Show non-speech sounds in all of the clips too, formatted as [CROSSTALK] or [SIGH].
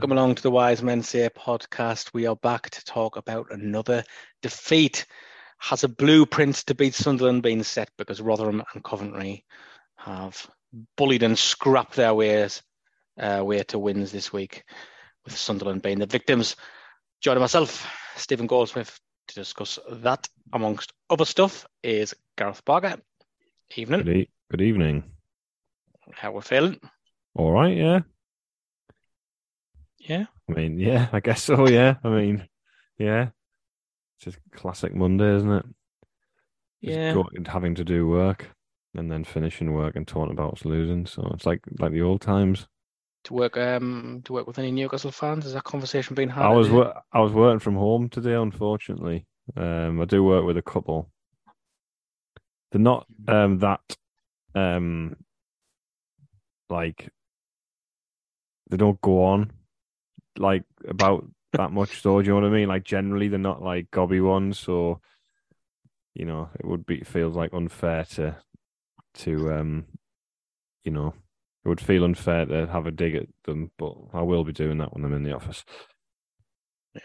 Welcome along to the Wise Men Say podcast. We are back to talk about another defeat. Has a blueprint to beat Sunderland been set because Rotherham and Coventry have bullied and scrapped their ways uh, way to wins this week, with Sunderland being the victims. Joining myself, Stephen Goldsmith, to discuss that amongst other stuff is Gareth Barker. Evening. Good, e- good evening. How are we're feeling? All right, yeah. Yeah. I mean, yeah, I guess so. Yeah, I mean, yeah. It's just classic Monday, isn't it? Just Yeah. go- having to do work and then finishing work and talking about us losing. So it's like like the old times. To work um to work with any Newcastle fans? Has that conversation been had? I was wor- I was working from home today, unfortunately. Um, I do work with a couple. They're not um that um like they don't go on like about that much so do you know what I mean? Like generally they're not like gobby ones, so you know, it would be feels like unfair to to um you know it would feel unfair to have a dig at them, but I will be doing that when I'm in the office. Yeah.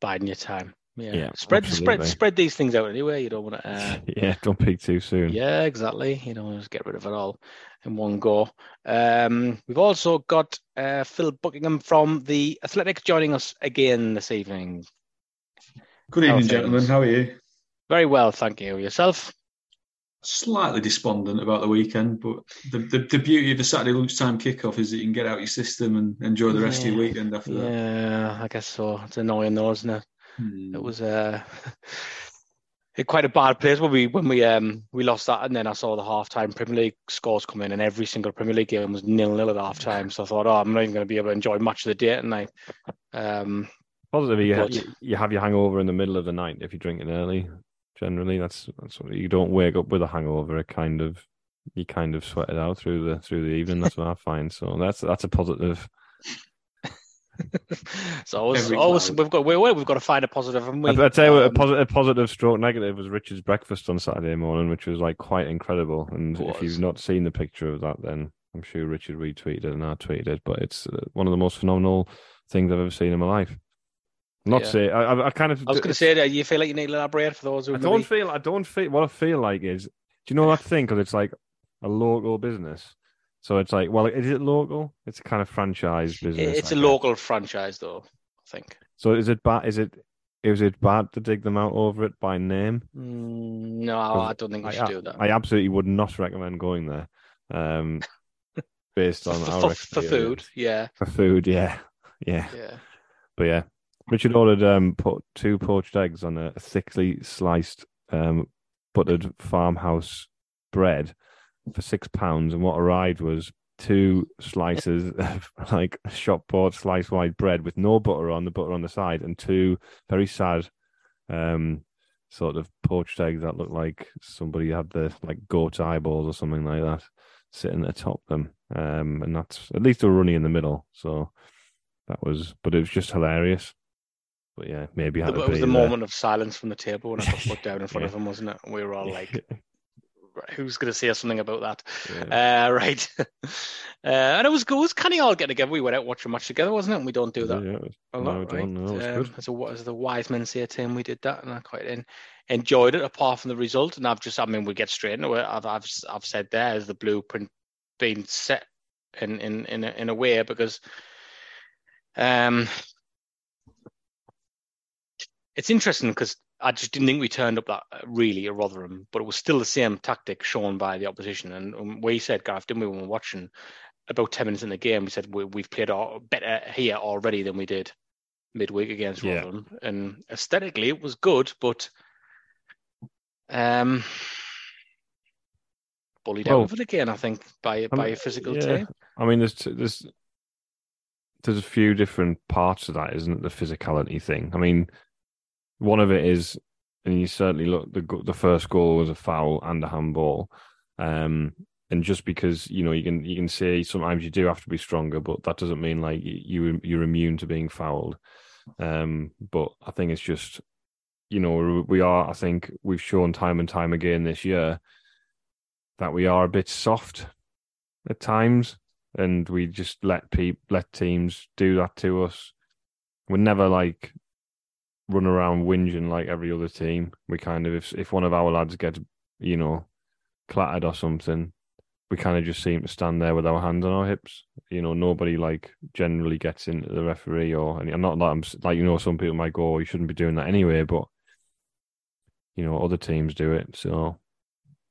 Biding your time. Yeah. Yeah, spread spread absolutely. spread these things out anyway. You don't want to uh, [LAUGHS] yeah, don't peak too soon. Yeah, exactly. You know, just get rid of it all in one go. Um, we've also got uh, Phil Buckingham from the Athletic joining us again this evening. Good How evening, gentlemen. How are you? Very well, thank you. Yourself? Slightly despondent about the weekend, but the, the, the beauty of the Saturday lunchtime kickoff is that you can get out your system and enjoy the rest of your weekend after that. Yeah, I guess so. It's annoying though, isn't it? Hmm. It was uh, [LAUGHS] in quite a bad place when we when we um we lost that, and then I saw the halftime Premier League scores come in, and every single Premier League game was nil nil at halftime. So I thought, oh, I'm not even going to be able to enjoy much of the day tonight. Um, Positively, you, But- you, you have your hangover in the middle of the night if you're drinking early. Generally, that's that's what you don't wake up with a hangover. It kind of you kind of sweat it out through the through the evening. That's what I find. So that's that's a positive. [LAUGHS] so always, always we've got we, we've got to find a positive, haven't we? I, I tell you what, a Um, positive, positive stroke negative was Richard's breakfast on Saturday morning, which was like quite incredible. And if you've not seen the picture of that, then I'm sure Richard retweeted it and I tweeted it. But it's uh, one of the most phenomenal things I've ever seen in my life. Not Yeah. say I, I- I kind of. I was going to say that you feel like you need to elaborate for those who I maybe- don't feel. I don't feel. What I feel like is, do you know that thing? Because it's like a local business. So it's like, well, is it local? It's a kind of franchise business. it's I a guess. local franchise, though. I think. So is it bad? Is it? Is it bad to dig them out over it by name? Mm, no, I don't think we I, should do that. I absolutely would not recommend going there. Um, [LAUGHS] based on for, our for, for food, yeah, For food, yeah, [LAUGHS] yeah. yeah. But yeah, Richard ordered um put two poached eggs on a thickly sliced um buttered farmhouse bread for six pounds, and what arrived was two slices [LAUGHS] of like shop bought sliced white bread with no butter on the butter on the side, and two very sad um sort of poached eggs that looked like somebody had the like goat eyeballs or something like that sitting atop them. Um, and that's at least they were running in the middle, so that was. But it was just hilarious. But yeah, maybe had it was the there. moment of silence from the table when I got put down in front [LAUGHS] of Yeah. him, wasn't it? And we were all like, [LAUGHS] "Who's going to say something about that?" Yeah. Uh, [LAUGHS] right. uh, and it was good. It was kind of all getting together. We went out watching a match together, wasn't it? And we don't do that Yeah, a lot, we right? don't. No, um, good. as, a, as the wise men say, Tim, we did that, and I quite en- enjoyed it. Apart from the result, and I've just, I mean, we get straight into it. I've, I've, I've said there is the blueprint being set in in in a, in a way because um, it's interesting because I just didn't think we turned up that really at Rotherham, but it was still the same tactic shown by the opposition. And um, we said, Gareth, didn't we, when we were watching about 10 minutes in the game, we said we, have played better here already than we did midweek against yeah. Rotherham. And aesthetically, it was good, but um, bullied well, out of it again, I think, by, I by a physical yeah. team. I mean, there's, there's, there's a few different parts of that, isn't it? The physicality thing. I mean, one of it is, and you certainly look the the first goal was a foul and a handball. Um, and just because you know you can you can say sometimes you do have to be stronger, but that doesn't mean like you you're immune to being fouled. Um, but I think it's just you know we are. I think we've shown time and time again this year that we are a bit soft at times, and we just let people let teams do that to us. We're never like run around whinging like every other team. We kind of if if one of our lads gets you know clattered or something, we kind of just seem to stand there with our hands on our hips. You know, nobody like generally gets into the referee or and I'm not like I'm like you know some people might go, oh, you shouldn't be doing that anyway, but you know other teams do it, so.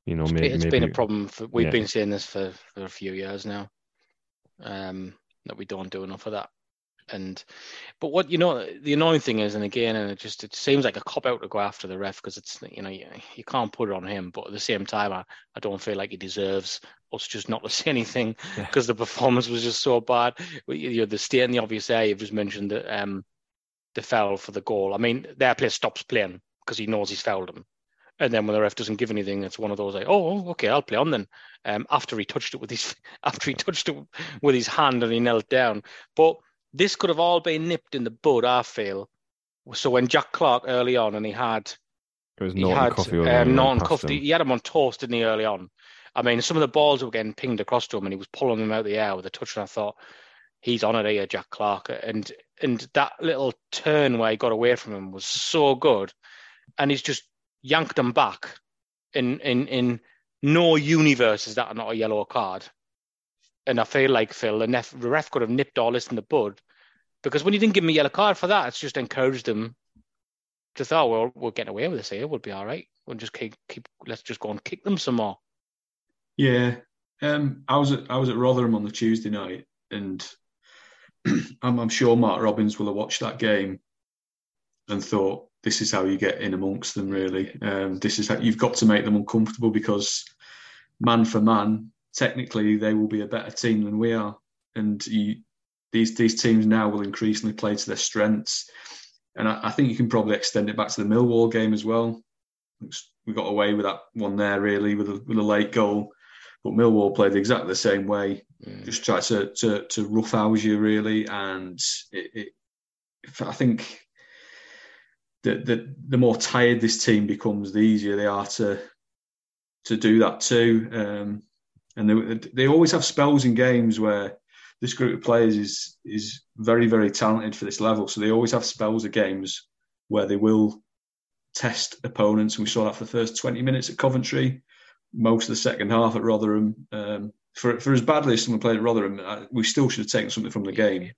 You know, maybe, it's maybe, been a problem. For, we've yeah. been saying this for, for a few years now. Um, that we don't do enough of that. And but what you know, the annoying thing is, and again, and it just it seems like a cop out to go after the ref because it's you know you, you can't put it on him, but at the same time, I, I don't feel like he deserves us just not to say [LAUGHS] anything because yeah. the performance was just so bad. You know, the state and the obvious air you've just mentioned that um the foul for the goal. I mean, their player stops playing because he knows he's fouled him. And then when the ref doesn't give anything, it's one of those like, oh, okay, I'll play on then. Um, after he touched it with his [LAUGHS] after he touched it with his hand and he knelt down, but this could have all been nipped in the bud, I feel. So when Jack Clarke early on and he had it was he had um, Norton Cuff, he had him on toast, didn't he, early on? I mean, some of the balls were getting pinged across to him and he was pulling them out of the air with a touch, and I thought, he's on it here, Jack Clarke. And and that little turn where he got away from him was so good. And he's just yanked him back. In in in no universe is that not a yellow card. And I feel like Phil, and the ref could have nipped all this in the bud because when you didn't give him a yellow card for that, it's just encouraged him to thought, oh, well, we're getting away with this here. We'll be all right. We'll just keep, keep let's just go and kick them some more. Yeah. Um, I was at I was at Rotherham on the Tuesday night, and [CLEARS THROAT] I'm, I'm sure Mark Robins will have watched that game and thought, this is how you get in amongst them. Really, um, this is how you've got to make them uncomfortable because man for man, technically they will be a better team than we are, and you, these these teams now will increasingly play to their strengths. And I, I, think you can probably extend it back to the Millwall game as well. We got away with that one there really with a, with a late goal, but Millwall played exactly the same way. Mm. Just try to to to roughhouse you really, and it, it, I think the, the the more tired this team becomes, the easier they are to to do that too. Um, and they they always have spells in games where this group of players is is very very talented for this level. So they always have spells of games where they will test opponents. And we saw that for the first twenty minutes at Coventry, most of the second half at Rotherham. Um, for for as badly as someone played at Rotherham, uh, we still should have taken something from the game.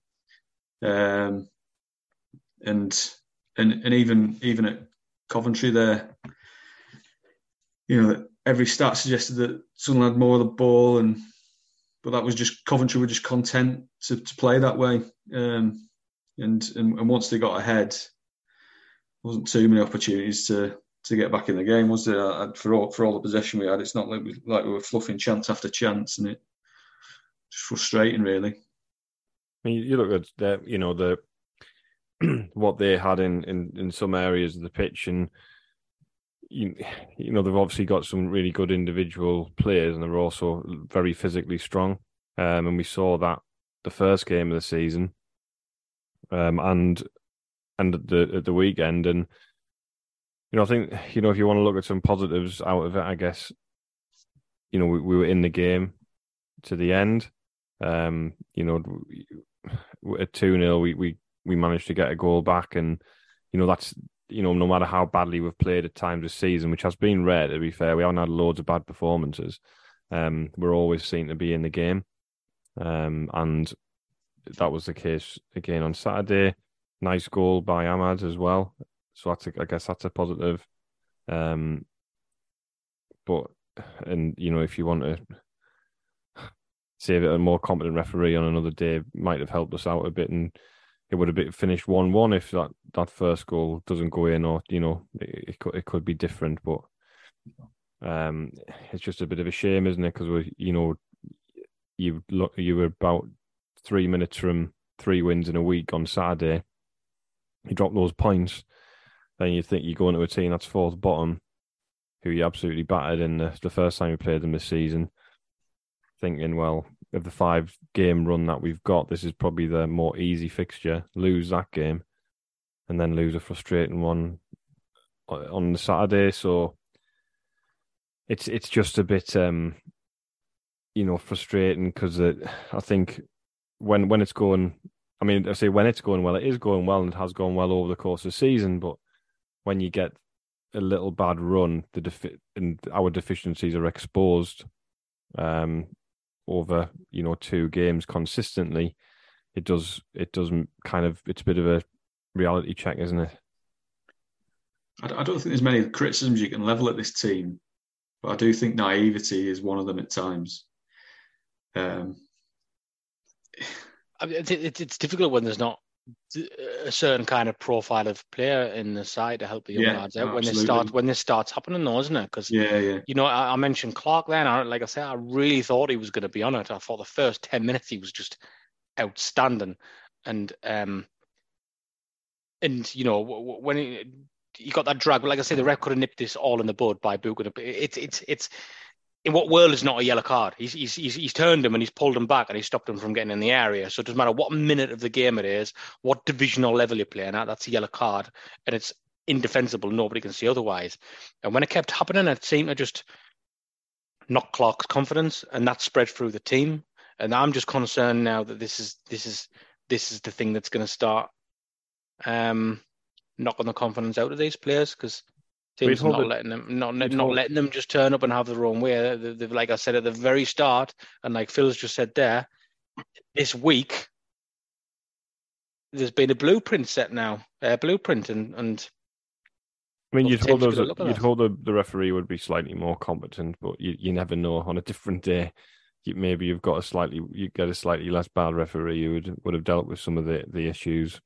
Um, and and and even even at Coventry, there, you know, every stat suggested that Sunderland had more of the ball, and but that was just Coventry were just content to, to play that way. Um, and, and and once they got ahead, wasn't too many opportunities to to get back in the game, was there? For all for all the possession we had, it's not like we like we were fluffing chance after chance, and it just frustrating, really. I mean, you look at the, you know, the [CLEARS THROAT] what they had in, in in some areas of the pitch, and you, you know they've obviously got some really good individual players, and they're also very physically strong. Um, and we saw that the first game of the season, um, and and at the at the weekend, and you know I think you know if you want to look at some positives out of it, I guess you know we, we were in the game to the end. Um, you know, at two 0 we we we managed to get a goal back, and you know that's you know, no matter how badly we've played at times this season, which has been rare to be fair, we haven't had loads of bad performances. Um, we're always seen to be in the game. um, and that was the case again on Saturday. Nice goal by Amad as well, so that's a, I guess that's a positive. Um, but and you know if you want to save it a more competent referee on another day might have helped us out a bit and it would have been finished one one if that, that first goal doesn't go in or you know it, it could it could be different but um it's just a bit of a shame isn't it? Because we you know you look you were about three minutes from three wins in a week on Saturday. You drop those points then you think you go into a team that's fourth bottom who you absolutely battered in the, the first time you played them this season thinking well of the five game run that we've got, this is probably the more easy fixture. Lose that game, and then lose a frustrating one on the Saturday. So it's it's just a bit, um, you know, frustrating because I think when when it's going, I mean, I say when it's going well, it is going well and it has gone well over the course of the season. But when you get a little bad run, the defi- and our deficiencies are exposed. Um, over you know two games consistently, it does it doesn't kind of it's a bit of a reality check, isn't it? I don't think there's many criticisms you can level at this team, but I do think naivety is one of them at times. Um, it's difficult when there's not a certain kind of profile of player in the side to help the young yeah, lads out when this starts when this starts happening, though, isn't it? Because yeah, yeah. You know, I, I mentioned Clarke. Then, I, like I said, I really thought he was going to be on it. I thought the first ten minutes he was just outstanding, and um, and you know when he, he got that drag, like I say, the ref could have nipped this all in the bud by Buchanan. It's it's it's in what world is not a yellow card? He's, he's, he's, he's turned him and he's pulled him back and he's stopped him from getting in the area. So it doesn't matter what minute of the game it is, what divisional level you're playing at, that's a yellow card and it's indefensible. Nobody can see otherwise. And when it kept happening, it seemed to just knock Clarke's confidence and that spread through the team. And I'm just concerned now that this is this is this is the thing that's going to start um, knocking the confidence out of these players because Teams not letting them, not not letting them just turn up and have their own way. They've, they've, like I said at the very start, and like Phil's just said there, this week there's been a blueprint set now, a blueprint, and and. I mean, you'd hold, those, you'd hold the, the referee would be slightly more competent, but you, you never know. On a different day, you, maybe you've got a slightly you get a slightly less bad referee who would would have dealt with some of the the issues.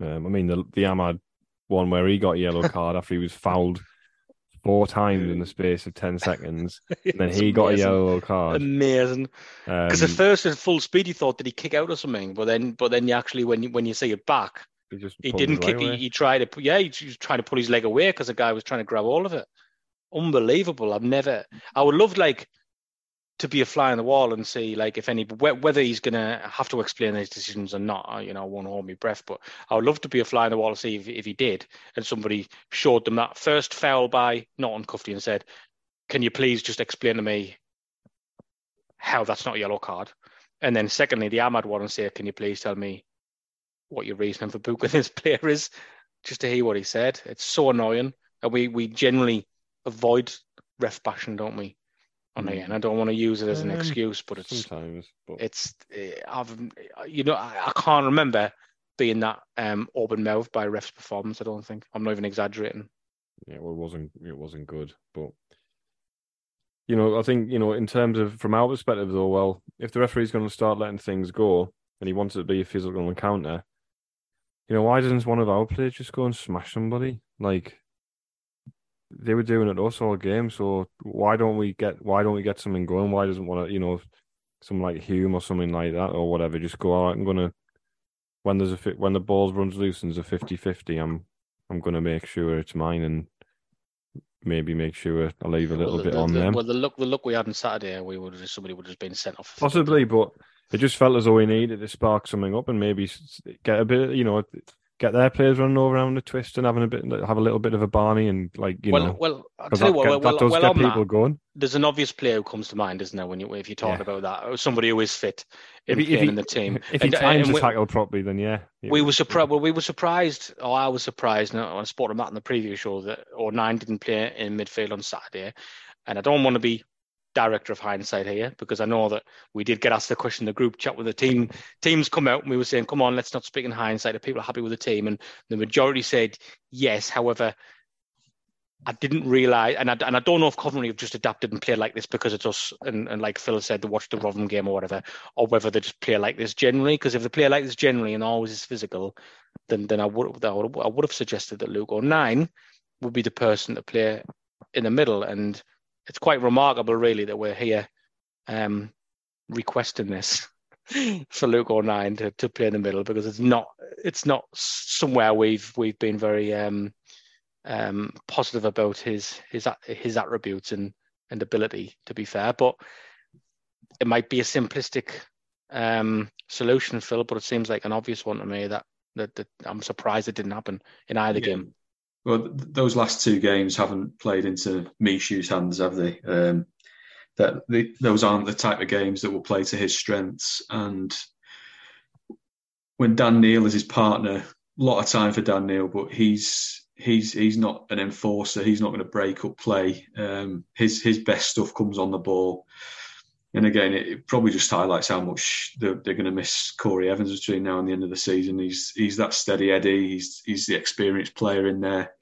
Um, I mean, the the Amad one where he got a yellow card after he was fouled four times in the space of 10 seconds. [LAUGHS] And then he got a yellow card. Amazing. Because um, at first, at full speed, he thought, did he kick out or something? But then, but then you actually, when you, when you see it back, he, just he didn't kick. He, he, tried to, yeah, he was trying to pull his leg away because the guy was trying to grab all of it. Unbelievable. I've never, I would love like to be a fly on the wall and see like if any whether he's gonna have to explain his decisions or not. You know, I won't hold my breath, but I would love to be a fly on the wall to see if, if he did, and somebody showed them that first foul by Norton Cuffy and said, "Can you please just explain to me how that's not a yellow card?" And then secondly, the Amad one and say, "Can you please tell me what your reasoning for booking this player is?" Just to hear what he said. It's so annoying, and we we generally avoid ref bashing, don't we? On the end. I don't want to use it as an um, excuse, but it's sometimes. But... It's eh, I've you know I, I can't remember being that um, open mouthed by ref's performance. I don't think I'm not even exaggerating. Yeah, well, it wasn't it wasn't good, but you know I think you know in terms of from our perspective though, well, if the referee's going to start letting things go and he wants it to be a physical encounter, you know why doesn't one of our players just go and smash somebody like? They were doing it us all game. So why don't we get why don't we get something going? Why doesn't want to you know something like Hume or something like that or whatever just go all right, I'm gonna when there's a when the ball runs loose and there's a 50-50, I'm I'm gonna make sure it's mine and maybe make sure I leave a little well, bit on the, them. Well, the look the look we had on Saturday, we would have somebody would have been sent off. Possibly, but it just felt as though we needed to spark something up and maybe get a bit, you know, get their players running all around the twist and having a bit, have a little bit of a Barney and like you well, know. Well, I'll tell you what, get, well, that does well, get people that, going. There's an obvious player who comes to mind, isn't there? When you if you talk yeah. about that, somebody who is fit in, if he, if he, in the team. [LAUGHS] If he and, times and the tackle properly, then yeah. We were surprised. Well, we were surprised, or I was surprised. And I spotted that in the previous show that O'Nien didn't play in midfield on Saturday, and I don't want to be director of hindsight here because I know that we did get asked the question in the group chat with the team. Teams come out and we were saying, "Come on, let's not speak in hindsight. If people are happy with the team?" And the majority said yes. However, I didn't realize, and I, and I don't know if Coventry have just adapted and played like this because it's us, and, and like Phil said, they watched the Rotherham game or whatever, or whether they just play like this generally. Because if they play like this generally and always is physical, then then I would I would, I would have suggested that Luke O'Nien would be the person to play in the middle, and it's quite remarkable, really, that we're here um, requesting this [LAUGHS] for Luke O'Nien to, to play in the middle because it's not it's not somewhere we've we've been very um, um, positive about his his his attributes and and ability. To be fair, but it might be a simplistic um, solution, Phil, but it seems like an obvious one to me. That that, that I'm surprised it didn't happen in either yeah. game. Well, th- those last two games haven't played into Michut's hands, have they? Um, that the, those aren't the type of games that will play to his strengths. And when Dan Neil is his partner, a lot of time for Dan Neil, but he's he's he's not an enforcer. He's not going to break up play. Um, his his best stuff comes on the ball. And again, it probably just highlights how much they're, they're, going to miss Corry Evans between now and the end of the season. He's he's that steady Eddie. He's he's the experienced player in there,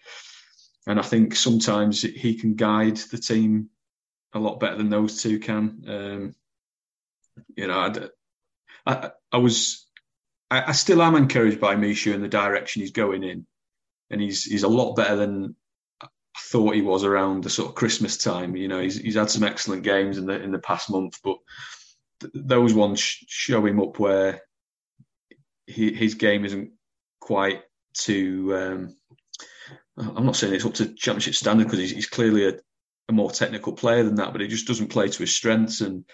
and I think sometimes he can guide the team a lot better than those two can. Um, you know, I, I, I was I, I, still am encouraged by Michut and the direction he's going in, and he's he's a lot better than thought he was around the sort of Christmas time. You know, he's he's had some excellent games in the in the past month, but th- those ones show him up where he, his game isn't quite to. Um, I'm not saying it's up to championship standard because he's, he's, clearly a, a, more technical player than that, but he just doesn't play to his strengths. And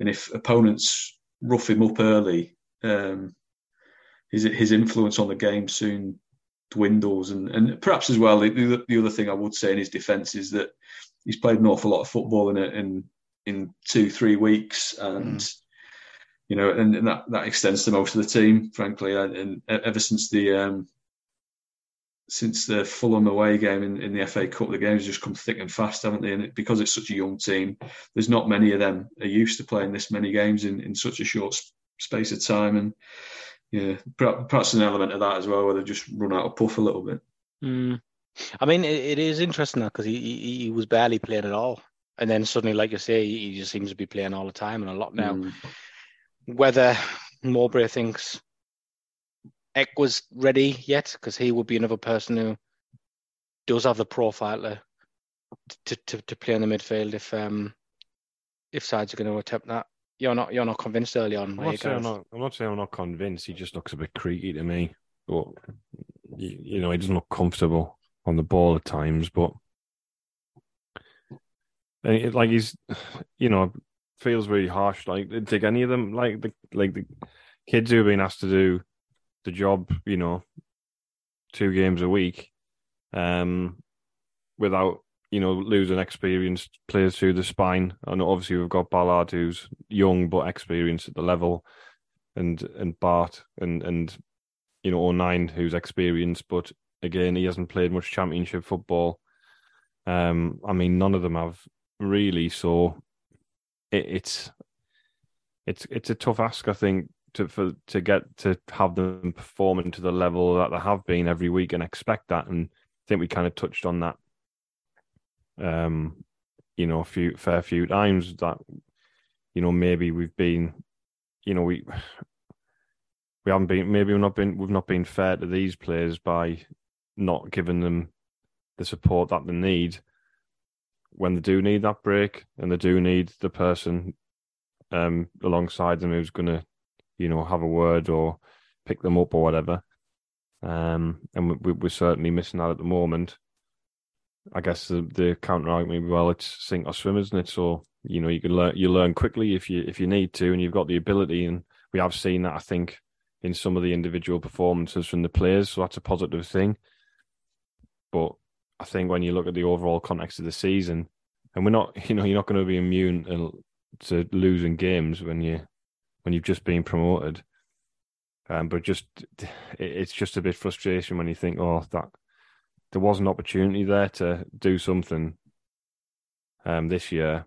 and if opponents rough him up early, um, his his influence on the game soon dwindles. And, and perhaps as well, the, the other thing I would say in his defence is that he's played an awful lot of football in a, in in two three weeks, and mm. you know, and, and, that that extends to most of the team, frankly. And, and ever since the um, since the Fulham away game in, in the FA Cup, the games just come thick and fast, haven't they? And it, because it's such a young team, there's not many of them are used to playing this many games in, in such a short space of time. And yeah, perhaps an element of that as well, where they just run out of puff a little bit. Mm. I mean, it, it is interesting because he, he, he was barely playing at all, and then suddenly, like you say, he just seems to be playing all the time and a lot now. Mm. Whether Mowbray thinks Ekwah's ready yet, because he would be another person who does have the profile to to, to, to play in the midfield if um if sides are going to attempt that you're not you're not convinced early on. I'm not, saying I'm, not, I'm not saying I'm not convinced. He just looks a bit creaky to me. But you, you know, he doesn't look comfortable on the ball at times. But it, like he's, you know, feels really harsh. Like take any of them, like the like the kids who have been asked to do the job, you know, two games a week, um, without you know, losing experienced players through the spine. And obviously we've got Ballard who's young but experienced at the level and and Bart and and you know O'Nien who's experienced but again he hasn't played much championship football. Um I mean none of them have really so it, it's it's it's a tough ask I think to for to get to have them performing to the level that they have been every week and expect that and I think we kind of touched on that um, you know, a few fair few times that, you know, maybe we've been, you know, we [SIGHS] we haven't been maybe we've not been we've not been fair to these players by not giving them the support that they need when they do need that break and they do need the person um, alongside them who's going to, you know, have a word or pick them up or whatever. Um, and we, we're certainly missing that at the moment. I guess the, the counter argument, well, it's sink or swim, isn't it? So you know you can learn you learn quickly if you if you need to, and you've got the ability, and we have seen that I think in some of the individual performances from the players, so that's a positive thing. But I think when you look at the overall context of the season, and we're not, you know, you're not going to be immune to losing games when you when you've just been promoted. Um, but just it's just a bit frustration when you think, oh, that there was an opportunity there to do something um, this year,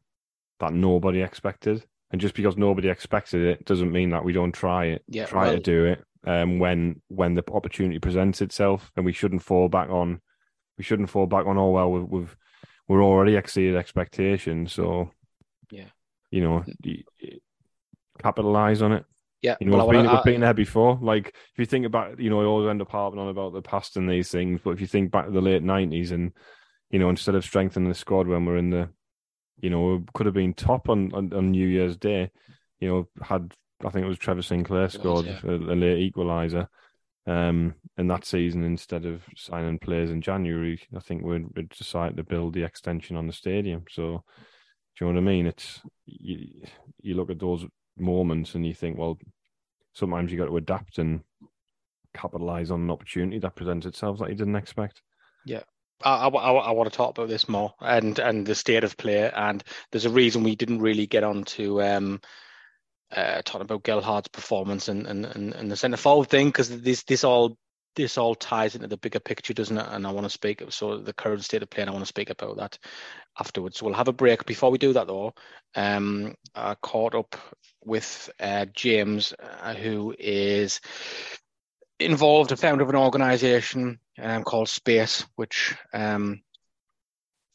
that nobody expected. And just because nobody expected it doesn't mean that we don't try it. Yeah, try to do it um, when when the opportunity presents itself, and we shouldn't fall back on we shouldn't fall back on. Oh well, we've, we've we're already exceeded expectations, so Yeah. you know, capitalize on it. Yeah, You know, well, we've, been, we've been there before. Like, if you think about, you know, I always end up harping on about the past and these things, but if you think back to the late nineties and, you know, instead of strengthening the squad when we're in the, you know, we could have been top on, on, on New Year's Day, you know, had I think it was Trevor Sinclair was, scored yeah. a, a late equaliser, um, in that season instead of signing players in January. I think we'd, we'd decided to build the extension on the stadium. So, do you know what I mean? It's you, you look at those moments and you think, well, sometimes you got to adapt and capitalize on an opportunity that presents itself that you didn't expect. I, I, I want to talk about this more and and the state of play. And there's a reason we didn't really get on to um, uh, talking about Gelhardt's performance and and, and, and the centre forward thing because this this all this all ties into the bigger picture, doesn't it? And I want to speak so the current state of play, and I want to speak about that afterwards. So we'll have a break. Before we do that, though, um, I caught up with uh, James, uh, who is involved, a founder of an organisation um, called Space, which um,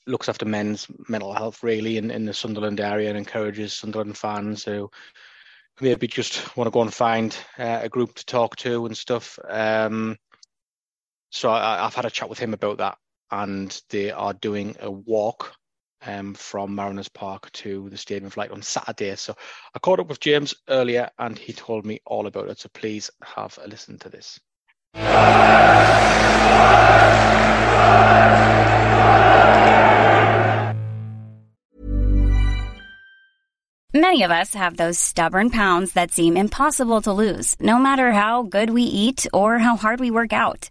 looks after men's mental health really in, in the Sunderland area and encourages Sunderland fans who maybe just want to go and find uh, a group to talk to and stuff. Um, so I, I've had a chat with him about that, and they are doing a walk um, from Mariners Park to the Stadium of Light on Saturday. So I caught up with James earlier, and he told me all about it. So please have a listen to this. Many of us have those stubborn pounds that seem impossible to lose, no matter how good we eat or how hard we work out.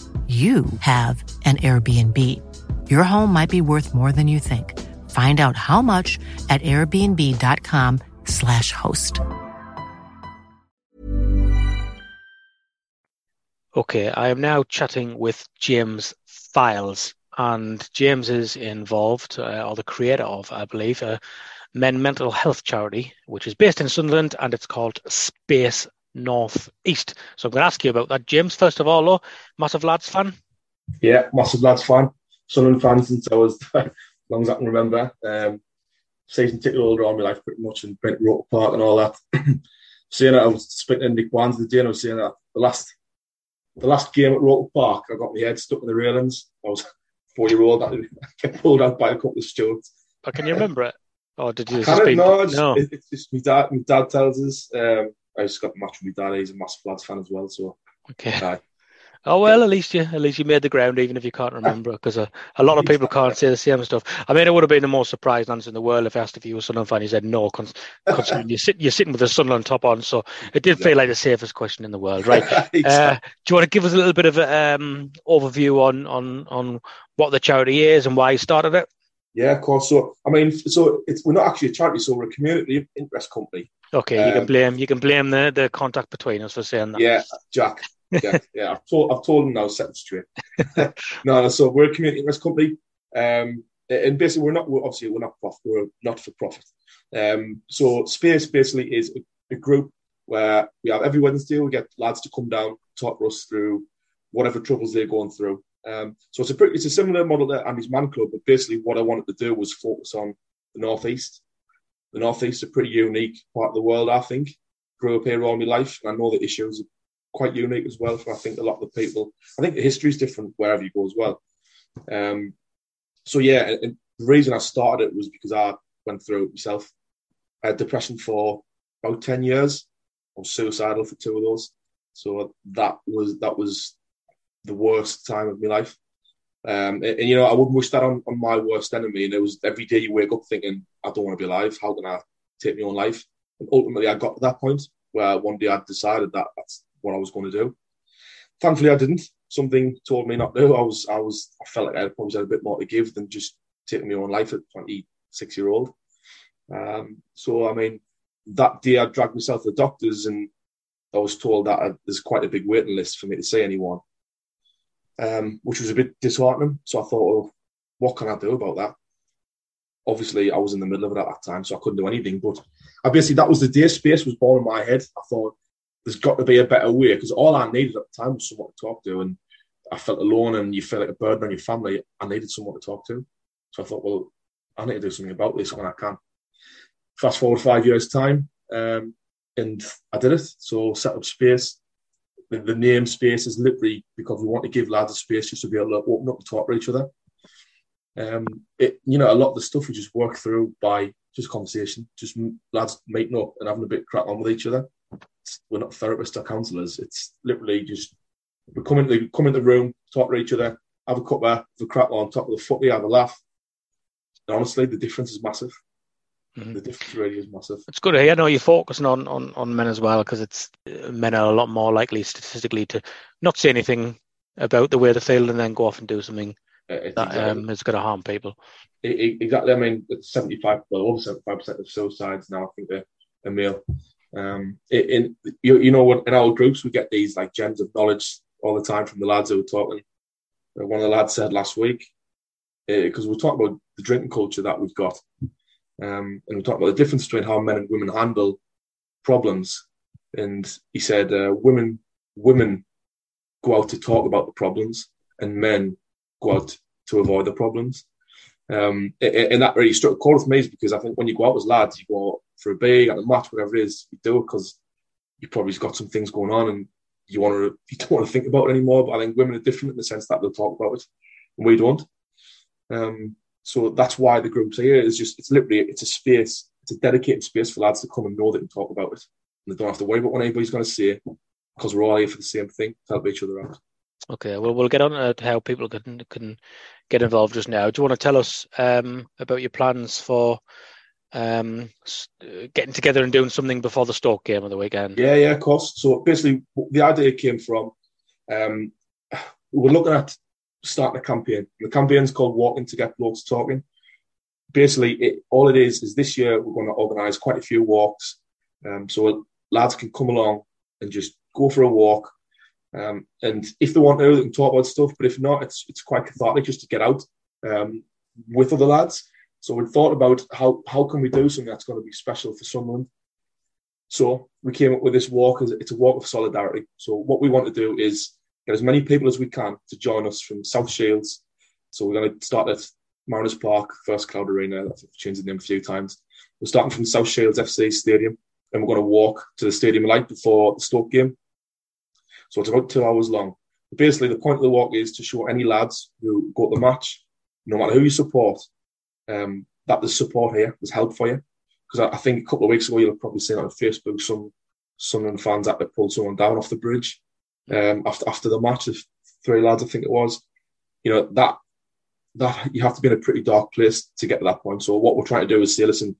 you have an Airbnb. Your home might be worth more than you think. Find out how much at airbnb.com/slash host. Okay, I am now chatting with James Files, and James is involved, uh, or the creator of, I believe, a men mental health charity, which is based in Sunderland, and it's called Space North East. So I'm going to ask you about that, James. First of all, though, massive lads fan. Yeah, massive lads fan. Sunderland fan since I was [LAUGHS] as long as I can remember. Um, season ticket holder all my life, pretty much, and Brent Rock Park and all that. [CLEARS THROAT] saying that I was speaking to Nick the day, and I was saying that the last the last game at Roker Park, I got my head stuck in the railings. I was [LAUGHS] four year old. I [LAUGHS] get pulled out by a couple of stewards. But can you remember it? Or did you I just can't, been- no, it's, no. it- it's just my dad. My dad tells us. Um, I just got the match with my dad. He's a massive lads fan as well. So Okay. aye. Oh well, at least you at least you made the ground, even if you can't remember, because a, a lot of people can't say the same stuff. I mean, it would have been the most surprised answer in the world if I asked if you were a Sunderland fan. You said no, cons- considering you sit, you're sitting with a Sunderland top on, so it did feel like the safest question in the world, right? [LAUGHS] Uh, do you want to give us a little bit of an um, overview on on on what the charity is and why you started it? yeah, of course. So I mean, so it's we're not actually a charity. So we're a community interest company. Okay, you can Um, blame you can blame the, the contact between us for saying that. Yeah, Jack. Yeah, yeah. I've told I've told him now, set him straight. [LAUGHS] no, so we're a community interest company, um, and basically we're not we're obviously we're not profit, we're not for profit. Um, so Space basically is a, a group where we have every Wednesday we get lads to come down talk to us through whatever troubles they're going through. Um, so it's a pretty, it's a similar model to Andy's Man Club, but basically what I wanted to do was focus on the northeast. The northeast is a pretty unique part of the world, I think. Grew up here all my life, and I know the issues are quite unique as well for I think a lot of the people. I think the history is different wherever you go as well. Um, so yeah, and the reason I started it was because I went through it myself. I had depression for about ten years. I was suicidal for two of those. So that was that was the worst time of my life. Um, and, and, you know, I wouldn't wish that on, on my worst enemy. And it was every day you wake up thinking, I don't want to be alive. How can I take my own life? And ultimately, I got to that point where one day I decided that that's what I was going to do. Thankfully, I didn't. Something told me not to. I was, I was, I felt like I probably had a bit more to give than just taking my own life at 26 year old. Um, so, I mean, that day I dragged myself to the doctors and I was told that I, there's quite a big waiting list for me to see anyone um, which was a bit disheartening. So I thought, well, what can I do about that? Obviously, I was in the middle of it at that time, so I couldn't do anything. But basically, that was the day space was born in my head. I thought, there's got to be a better way because all I needed at the time was someone to talk to. And I felt alone and you feel like a burden on your family. I needed someone to talk to. So I thought, well, I need to do something about this when I can. Fast forward five years' time, um, and I did it. So set up space, the, the name space is literally because we want to give lads a space just to be able to open up and talk to each other. Um, it, you know, a lot of the stuff we just work through by just conversation, just lads meeting up and having a bit crack on with each other. We're not therapists or counsellors. It's literally just we come into come in the room, talk to each other, have a cup of the crack on top of the footy, have a laugh. And honestly, the difference is massive. Mm-hmm. The difference really is massive. It's good. I know you're focusing on, on, on men as well because it's men are a lot more likely statistically to not say anything about the way they feel and then go off and do something uh, that exactly. um, is going to harm people. exactly. I mean, it's 75, well, over 75% of suicides now, I think, they're, are male. Um, in, you, you know, in our groups, we get these like gems of knowledge all the time from the lads who are talking. One of the lads said last week, because uh, we're talking about the drinking culture that we've got. Um, and we talked about the difference between how men and women handle problems. And he said, uh, women women go out to talk about the problems, and men go out to avoid the problems. Um, and that really struck a chord with me because I think when you go out as lads, you go out for a beer, at a match, whatever it is, you do it because you probably got some things going on and you want to [LAUGHS] you don't want to think about it anymore. But I think women are different in the sense that they'll talk about it, and we don't. Um, so that's why the groups are here. It's just it's literally it's a space, it's a dedicated space for lads to come and know that and talk about it. And they don't have to worry about what anybody's going to say because we're all here for the same thing, to help each other out. Okay, well, we'll get on to how people can can get involved just now. Do you want to tell us um, about your plans for um, getting together and doing something before the Stoke game of the weekend? Yeah, yeah, of course. So basically, the idea came from um, we were looking at starting a campaign. The campaign's called Walking to Get Blokes Talking. Basically, it, all it is is this year we're going to organise quite a few walks, um, so lads can come along and just go for a walk. Um, and if they want to, they can talk about stuff. But if not, it's it's quite cathartic just to get out um, with other lads. So we thought about how how can we do something that's going to be special for Sunderland. So we came up with this walk. It's a walk of solidarity. So what we want to do is get as many people as we can to join us from South Shields. So we're going to start at Mariners Park, First Cloud Arena. I've changed the name a few times. We're starting from South Shields FC Stadium, and we're going to walk to the stadium light before the Stoke game. So it's about two hours long. Basically, the point of the walk is to show any lads who go to the match, no matter who you support, um, that there's support here, there's help for you. Because I, I, think a couple of weeks ago, you'll have probably seen on Facebook some Sunderland fans that they pulled someone down off the bridge um, after after the match of three lads, I think it was. You know that that you have to be in a pretty dark place to get to that point. So what we're trying to do is say, listen,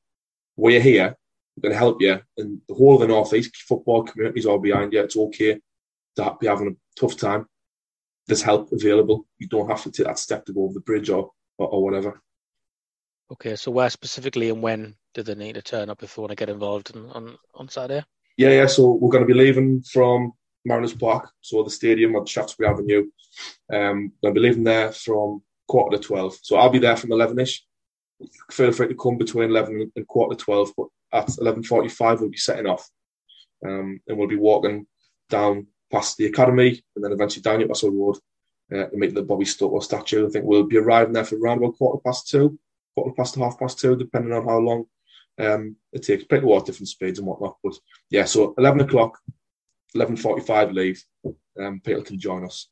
we're here, we're going to help you, and the whole of the northeast football communities all behind you. It's okay to be having a tough time. There's help available. You don't have to take that step to go over the bridge or or, or whatever. Okay, so where specifically and when do they need to turn up if they want to get involved in, on on Saturday? Yeah, yeah. So we're going to be leaving from Mariners Park, so the stadium on Shaftesbury Avenue. Um, I'll be leaving there from quarter to 12. So I'll be there from 11ish. Feel free to come between 11 and quarter to 12, but at 11.45 we'll be setting off. Um, and we'll be walking down past the academy and then eventually down Newcastle Road uh, to meet the Bobby Stokoe statue. I think we'll be arriving there for around about quarter past two, quarter past half past two, depending on how long um, it takes. Pretty lot different speeds and whatnot. But yeah, so 11 o'clock 11.45 leave, um, people can join us.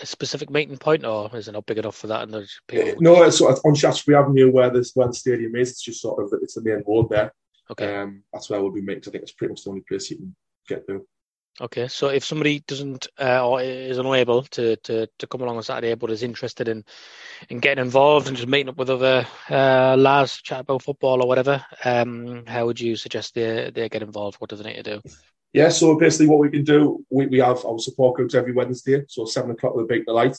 a specific meeting point, or is it not big enough for that? And there's people... No, it's sort of on Shaftesbury Avenue where this where the stadium is. It's just sort of it's the main road there. Okay. Um, that's where we'll be meeting. I think it's pretty much the only place you can get to. Okay, so if somebody doesn't uh, or is unable to, to, to come along on Saturday, but is interested in in getting involved and just meeting up with other uh, lads, chat about football or whatever, um, how would you suggest they they get involved? What do they need to do? Yeah, so basically what we can do, we, we have our support groups every Wednesday. So seven o'clock with Beat the Light,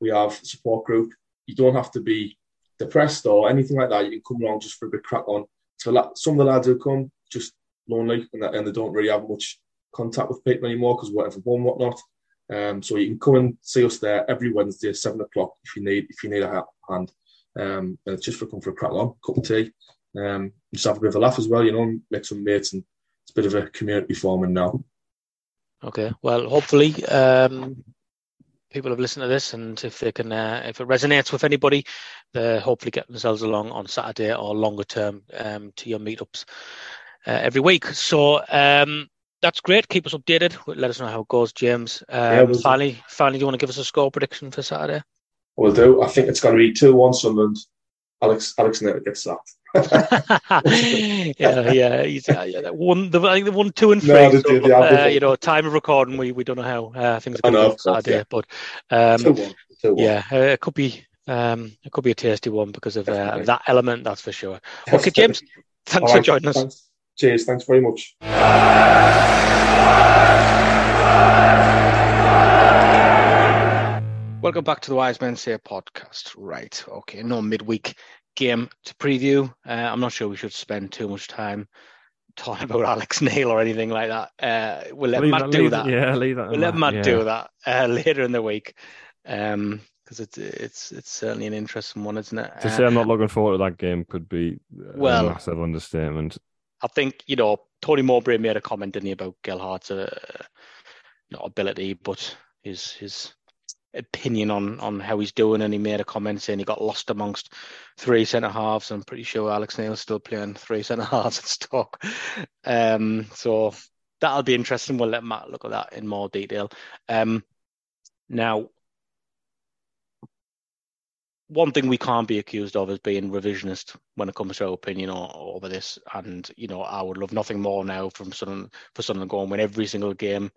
we have support group. You don't have to be depressed or anything like that. You can come along just for a bit crack on. So some of the lads who come just lonely and, they don't really have much contact with people anymore because whatever one whatnot. Um, so you can come and see us there every Wednesday, seven o'clock if you need if you need a hand. Um, and it's just for come for a crack on, cup of tea. Um, just have a bit of a laugh as well, you know, make some mates and a bit of a community forming now. Okay, well, hopefully um, people have listened to this, and if they can, uh, if it resonates with anybody, they hopefully get themselves along on Saturday or longer term um, to your meetups uh, every week. So um, that's great. Keep us updated. Let us know how it goes, James. Um, yeah, we'll finally, do. finally, do you want to give us a score prediction for Saturday? We'll do. I think it's going to be two one Sunderland. Alex Alex Naylor gets that. [LAUGHS] yeah, yeah, he's, yeah. yeah. One, the, I think the one, two, and three. No, so, uh, you know, time of recording, we, we don't know how uh, things are going to Saturday, yeah. but um, two one, two one. yeah, uh, it could be um, it could be a tasty one because of uh, that element. That's for sure. Okay, James, thanks for joining us. Thanks. Cheers. Thanks very much. [LAUGHS] Welcome back to the Wise Men Say podcast. Right. Okay. No midweek game to preview. Uh, I'm not sure we should spend too much time talking about Alex [LAUGHS] Neil or anything like that. Uh, we'll let leave Matt that, do that. Yeah, leave that. We'll let Matt yeah. do that uh, [LAUGHS] later in the week. Um, because it's it's it's certainly an interesting one, isn't it? To say I'm not looking forward to that game could be well, a massive understatement. I think you know Tony Mowbray made a comment, didn't he, about Gelhardt's uh, not ability, but his his opinion on on how he's doing, and he made a comment saying he got lost amongst three centre halves. I'm pretty sure Alex Neil's still playing three centre halves at Stoke. Um, so that'll be interesting. We'll let Matt look at that in more detail. Um, now, one thing we can't be accused of is being revisionist when it comes to our opinion over this. And you know, I would love nothing more now from Sunderland for Sunderland going win every single game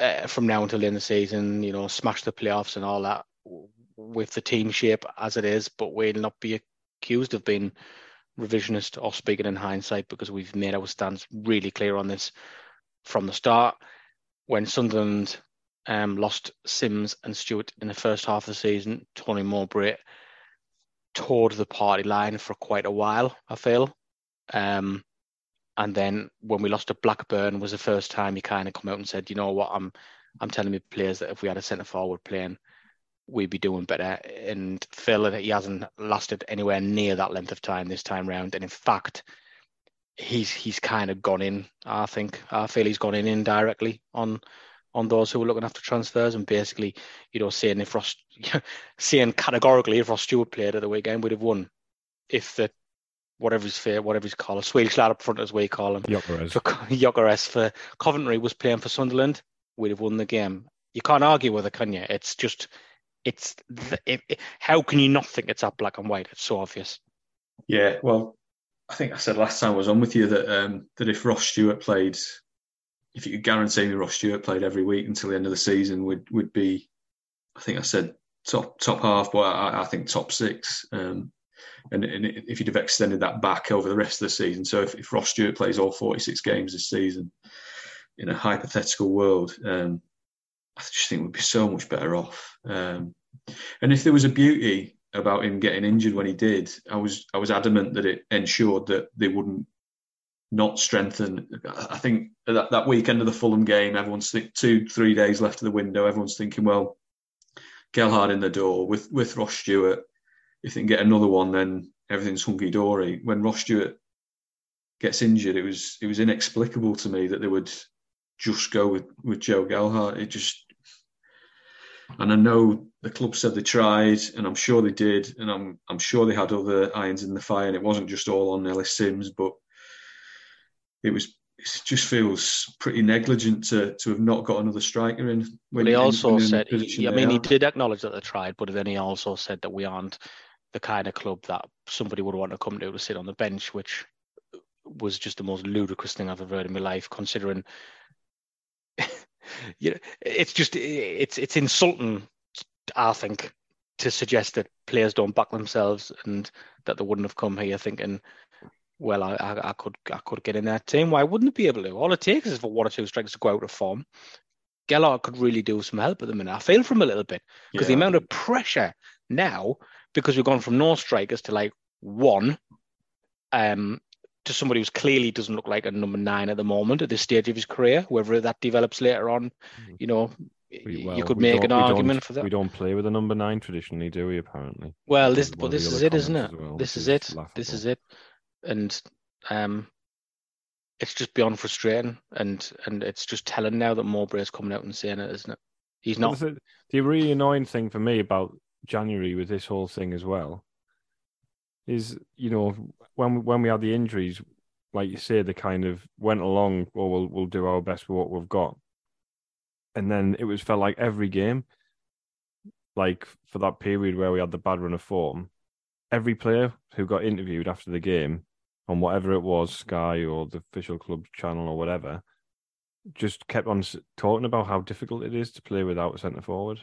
uh, from now until the end of the season. You know, smash the playoffs and all that with the team shape as it is. But we'll not be accused of being revisionist or speaking in hindsight because we've made our stance really clear on this from the start. When Sunderland um, lost Sims and Stewart in the first half of the season. Tony Mowbray toured the party line for quite a while, I feel. Um, and then when we lost to Blackburn was the first time he kind of come out and said, you know what, I'm I'm telling me players that if we had a centre forward playing, we'd be doing better. And Phil, he hasn't lasted anywhere near that length of time this time round. And in fact, he's he's kind of gone in. I think I feel he's gone in indirectly on on those who were looking after transfers and basically, you know, saying if Ross, [LAUGHS] saying categorically if Ross Stewart played at the weekend, we'd have won. If the whatever his fair, whatever he's called, a Swedish lad up front as we call him, Gyökeres. for Gyökeres [LAUGHS] for Coventry was playing for Sunderland, we'd have won the game. You can't argue with it, can you? It's just, it's it, it, how can you not think it's that black and white? It's so obvious. Yeah, well, I think I said last time I was on with you that um, that if Ross Stewart played if you could guarantee me Ross Stewart played every week until the end of the season, would would be, I think I said top top half, but I, I think top six. Um, and, and, if you'd have extended that back over the rest of the season, so if, if Ross Stewart plays all 46 games this season, in a hypothetical world, um, I just think we'd be so much better off. Um, and if there was a beauty about him getting injured when he did, I was I was adamant that it ensured that they wouldn't not strengthen. I think that, that weekend of the Fulham game, everyone's think, two, three days left of the window. Everyone's thinking, well, Gelhardt in the door with with Ross Stewart. If they can get another one, then everything's hunky dory. When Ross Stewart gets injured, it was it was inexplicable to me that they would just go with with Joe Gelhardt. It just and I know the club said they tried, and I'm sure they did, and I'm I'm sure they had other irons in the fire, and it wasn't just all on Ellis Sims, but it was it just feels pretty negligent to to have not got another striker in. When, he also said, he, I mean, he did acknowledge that they tried, but then he also said that we aren't the kind of club that somebody would want to come to to sit on the bench, which was just the most ludicrous thing I've ever heard in my life, considering. [LAUGHS] you know, it's just it's it's insulting, I think, to suggest that players don't back themselves and that they wouldn't have come here thinking, well, I, I, I, could I could get in that team. Why wouldn't it be able to? All it takes is for one or two strikers to go out of form. Gelhardt could really do some help at the minute. I feel from a little bit because yeah. the amount of pressure now, because we've gone from no strikers to like one, um, to somebody who clearly doesn't look like a number nine at the moment at this stage of his career. Whether that develops later on, mm-hmm. you know, well, you could make an argument for that. We don't play with a number nine traditionally, do we? Apparently. Well, this but this is it, isn't it? Well, this is it. Laughable. This is it and um, it's just beyond frustrating, and and it's just telling now that Mowbray is coming out and saying it, isn't it? He's not. The, the really annoying thing for me about January with this whole thing as well is, you know, when when we had the injuries, like you say, they kind of went along. Well, we'll we'll do our best with what we've got, and then it was felt like every game, like for that period where we had the bad run of form, every player who got interviewed after the game on whatever it was, Sky or the official club channel or whatever, just kept on talking about how difficult it is to play without a centre forward.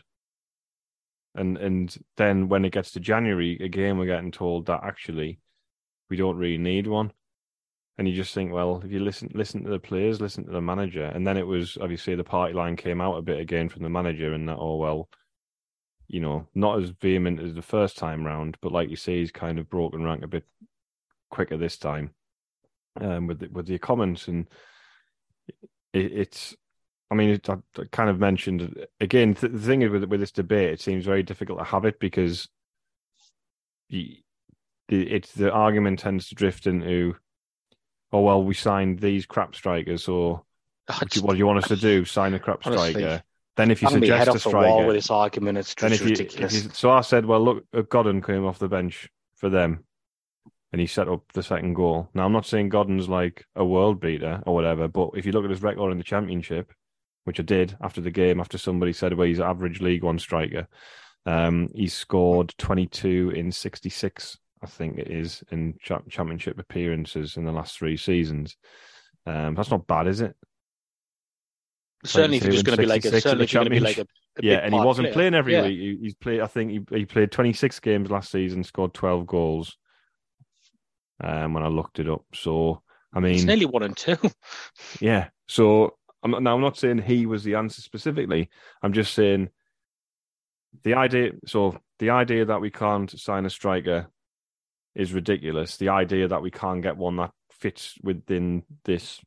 And and then when it gets to January, again we're getting told that actually we don't really need one. And you just think, well, if you listen listen to the players, listen to the manager, and then it was obviously the party line came out a bit again from the manager, and that oh well, you know, not as vehement as the first time round, but like you say, he's kind of broken rank a bit quicker this time um, with the, with your comments, and it, it's. I mean, I, kind of mentioned again. the thing is with with this debate, it seems very difficult to have it because the, it's the argument tends to drift into, oh well, we signed these crap strikers, or what do, you, what do you want us to do? [SIGHS] Sign a crap striker. Honestly, then if you suggest a striker, with this argument, it's if ridiculous. You, if you, so I said, well, look, Godden came off the bench for them and he set up the second goal. Now, I'm not saying Godden's like a world beater or whatever, but if you look at his record in the championship, which I did after the game, after somebody said, well, he's average League One striker, um, he scored 22 in 66, I think it is, in championship appearances in the last three seasons. Um, that's not bad, is it? Certainly, if you're just going to be like a, certainly going to be like a, a yeah, and he wasn't player. playing every yeah. week. He, he's played. I think he, he played 26 games last season, scored 12 goals um, when I looked it up. So I mean, it's nearly one and two. yeah. So I'm not, now I'm not saying he was the answer specifically. I'm just saying the idea. So the idea that we can't sign a striker is ridiculous. The idea that we can't get one that fits within this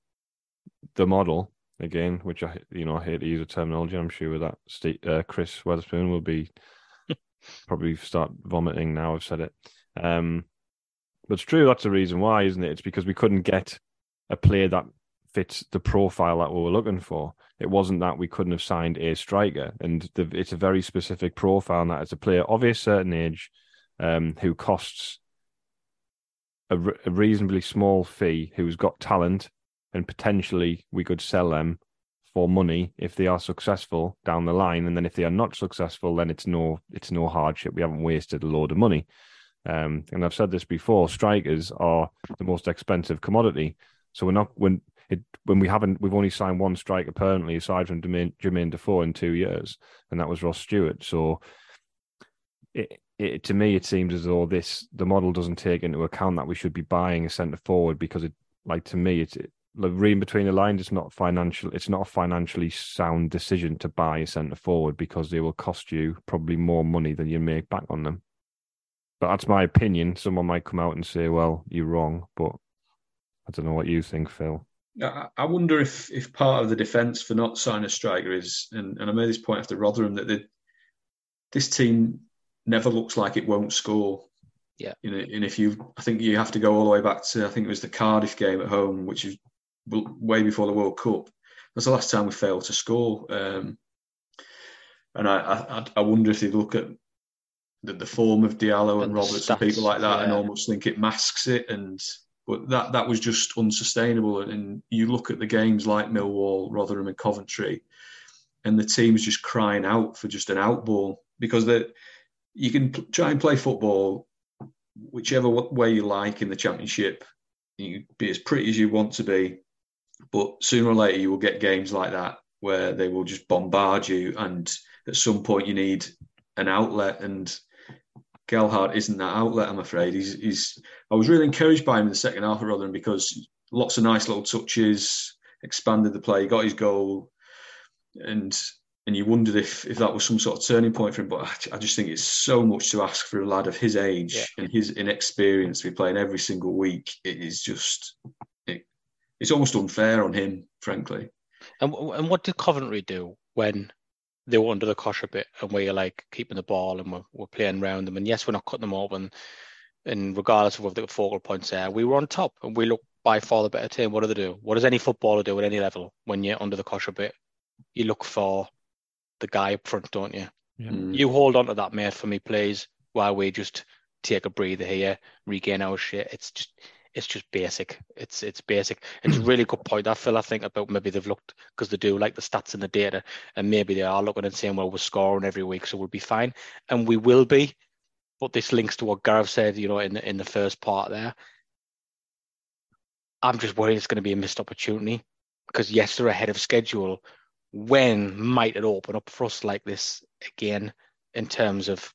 the model again, which I you know I hate to use a terminology. I'm sure that Steve, uh, Chris Weatherspoon will be [LAUGHS] probably start vomiting now. I've said it. Um, but it's true. That's the reason why, isn't it? It's because we couldn't get a player that fits the profile that we were looking for. It wasn't that we couldn't have signed a striker, and the, it's a very specific profile. And that it's a player of a certain age um, who costs a, a reasonably small fee, who's got talent, and potentially we could sell them for money if they are successful down the line. And then if they are not successful, then it's no it's no hardship. We haven't wasted a load of money. Um, and I've said this before: strikers are the most expensive commodity. So we're not when it when we haven't we've only signed one striker permanently aside from Jermaine, Jermaine Defoe in two years, and that was Ross Stewart. So it, it to me it seems as though this the model doesn't take into account that we should be buying a centre forward because it like to me it's it, reading between the lines, it's not financial. It's not a financially sound decision to buy a centre forward because they will cost you probably more money than you make back on them. But that's my opinion. Someone might come out and say, "Well, you're wrong," but I don't know what you think, Phil. I wonder if if part of the defence for not signing a striker is, and, and I made this point after Rotherham that they, this team never looks like it won't score. Yeah. You know, and if you, I think you have to go all the way back to I think it was the Cardiff game at home, which is way before the World Cup. That's the last time we failed to score. Um, and I, I, I wonder if they look at the, the form of Diallo and, and Roberts and people like that, yeah. and almost think it masks it. And But that that was just unsustainable. And you look at the games like Millwall, Rotherham, and Coventry, and the team's just crying out for just an out ball because that you can try and play football whichever way you like in the championship. You be as pretty as you want to be, but sooner or later you will get games like that where they will just bombard you, and at some point you need an outlet. And Gelhardt isn't that outlet, I'm afraid. He's, he's. I was really encouraged by him in the second half of Rotherham because lots of nice little touches, expanded the play, got his goal, and and you wondered if if that was some sort of turning point for him. But I just think it's so much to ask for a lad of his age yeah. and his inexperience to be playing every single week. It is just it, it's almost unfair on him, frankly. And and what did Coventry do when they were under the cosh a bit and we're like keeping the ball and we're, we're playing around them? And yes, we're not cutting them open. And regardless of what the focal points are, we were on top and we look by far the better team. What do they do? What does any footballer do at any level when you're under the cosh a bit? You look for the guy up front, don't you? Yeah. Mm. You hold on to that, mate, for me, please, while we just take a breather here, regain our shit. It's just it's just basic. It's it's basic. It's a hmm. really good point that Phil. I think about maybe they've looked because they do like the stats and the data, and maybe they are looking and saying, well, we're scoring every week, so we'll be fine, and we will be. But this links to what Gareth said, you know, in the, in the first part there. I'm just worried it's going to be a missed opportunity because yes, they're ahead of schedule, when might it open up for us like this again in terms of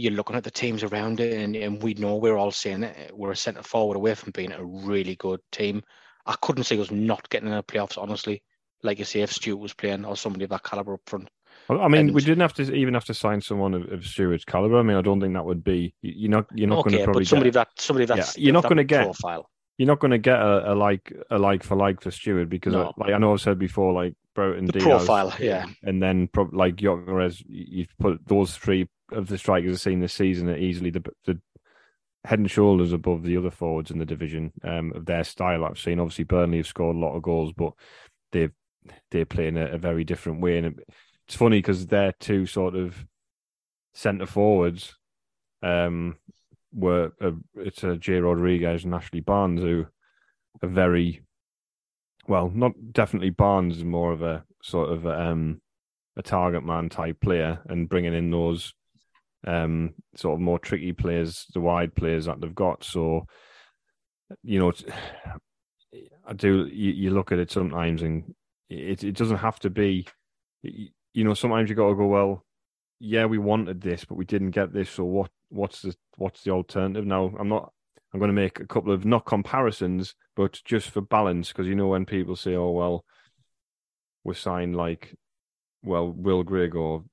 you're looking at the teams around it and, and we know we're all saying it we're a centre forward away from being a really good team i couldn't see us not getting in the playoffs honestly like you say if Stewart was playing or somebody of that caliber up front I mean, and, we didn't have to even have to sign someone of, of Stewart's caliber. I mean, I don't think that would be. You're not. You're not okay, going to probably. But somebody get, that somebody that's yeah, you're not going to get profile you're not going to get a, a, like a like for like for Stewart because no. I, like I know I've said before, like Brereton, the Diaz, profile, yeah, and then pro- like Gyökeres, you've put those three of the strikers I've seen this season are easily the, the head and shoulders above the other forwards in the division um, of their style. I've seen obviously Burnley have scored a lot of goals, but they've they're playing a, a very different way, and it's funny because they're two sort of centre forwards. Um, were uh, it's uh, Jay Rodriguez and Ashley Barnes who are very well, not definitely Barnes is more of a sort of um, a target man type player, and bringing in those um, sort of more tricky players, the wide players that they've got. So, you know, I do. You, you look at it sometimes, and it it doesn't have to be. You know, sometimes you got to go well. Yeah, we wanted this, but we didn't get this. So what what's the what's the alternative now? I'm not. I'm going to make a couple of not comparisons, but just for balance, because you know when people say, "Oh well, we signed like, well, Will Grigg or,"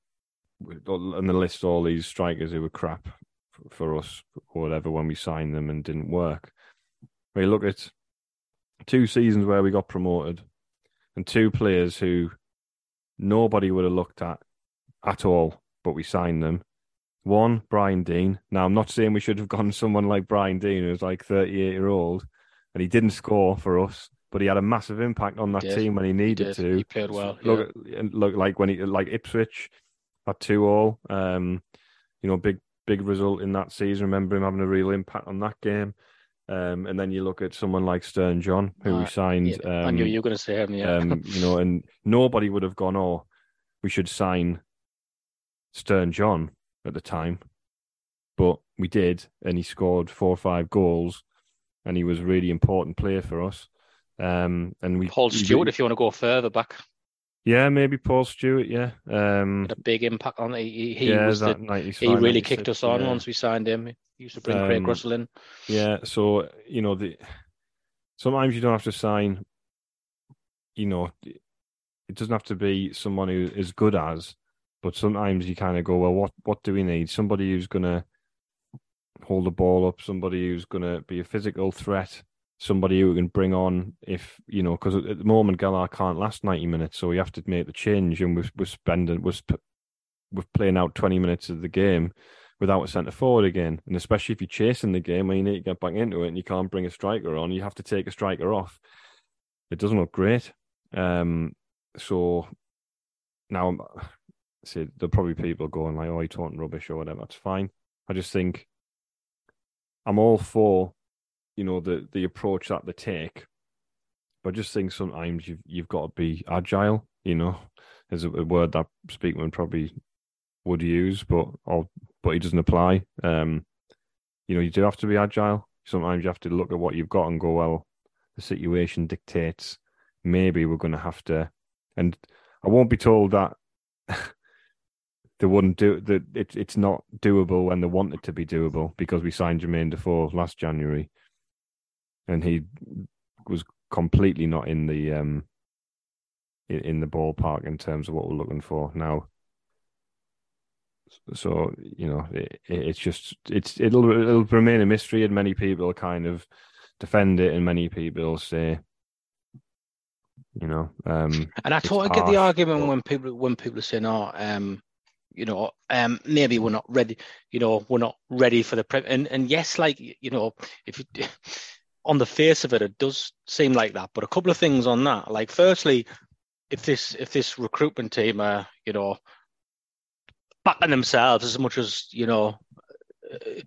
and the list all these strikers who were crap for, us or whatever when we signed them and didn't work. We look at two seasons where we got promoted, and two players who nobody would have looked at at all, but we signed them one, Brian Deane. Now, I'm not saying we should have [LAUGHS] gone someone like Brian Deane, who was like 38 year old, and he didn't score for us, but he had a massive impact on that team when he needed he to. He played well. Look, yeah. look like when he like Ipswich had two all. Um, you know, big big result in that season. Remember him having a real impact on that game. Um, and then you look at someone like Stern John, who we signed. Yeah. Um, I knew um, you were going to say him. Yeah. um, you know, and nobody would have gone, "Oh, we should sign Stern John." at the time, but we did, and he scored four or five goals, and he was a really important player for us. Um, and we Paul Stewart, we, if you want to go further back. Yeah, maybe Paul Stewart. Yeah, um, had a big impact on. He, he yeah, was the, he really kicked us on yeah. once we signed him. He used to bring um, Craig Russell in. Yeah, so you know the sometimes you don't have to sign. You know, it doesn't have to be someone who is good as but sometimes you kind of go, well, what what do we need? Somebody who's going to hold the ball up, somebody who's going to be a physical threat, somebody who can bring on if you know, because at the moment Gelhardt can't last ninety minutes, so we have to make the change, and we're, we're spending we're, we're playing out twenty minutes of the game without a centre forward again, and especially if you're chasing the game, and you need to get back into it, and you can't bring a striker on, you have to take a striker off. It doesn't look great. Um, so now see, there'll probably people going like, "Oh, you're talking rubbish" or whatever. That's fine. I just think I'm all for you know the the approach that they take. But I just think sometimes you've you've got to be agile. You know, is a, a word that Speakman probably would use, but or but he doesn't apply. Um, you know, you do have to be agile. Sometimes you have to look at what you've got and go, well, the situation dictates maybe we're going to have to. And I won't be told that [LAUGHS] they wouldn't do that. It, it's not doable when they want it to be doable because we signed Jermaine Defoe last January, and he was completely not in the um in, in the ballpark in terms of what we're looking for now. So you know, it, it's just it's it'll it'll remain a mystery, and many people kind of defend it, and many people say, you know, um, and I totally get the argument when people when people are saying, "Oh, um, you know, um, maybe we're not ready. You know, we're not ready for the prep." And and yes, like you know, if you [LAUGHS] on the face of it, it does seem like that. But a couple of things on that, like firstly, if this if this recruitment team are you know backing themselves as much as you know. Uh,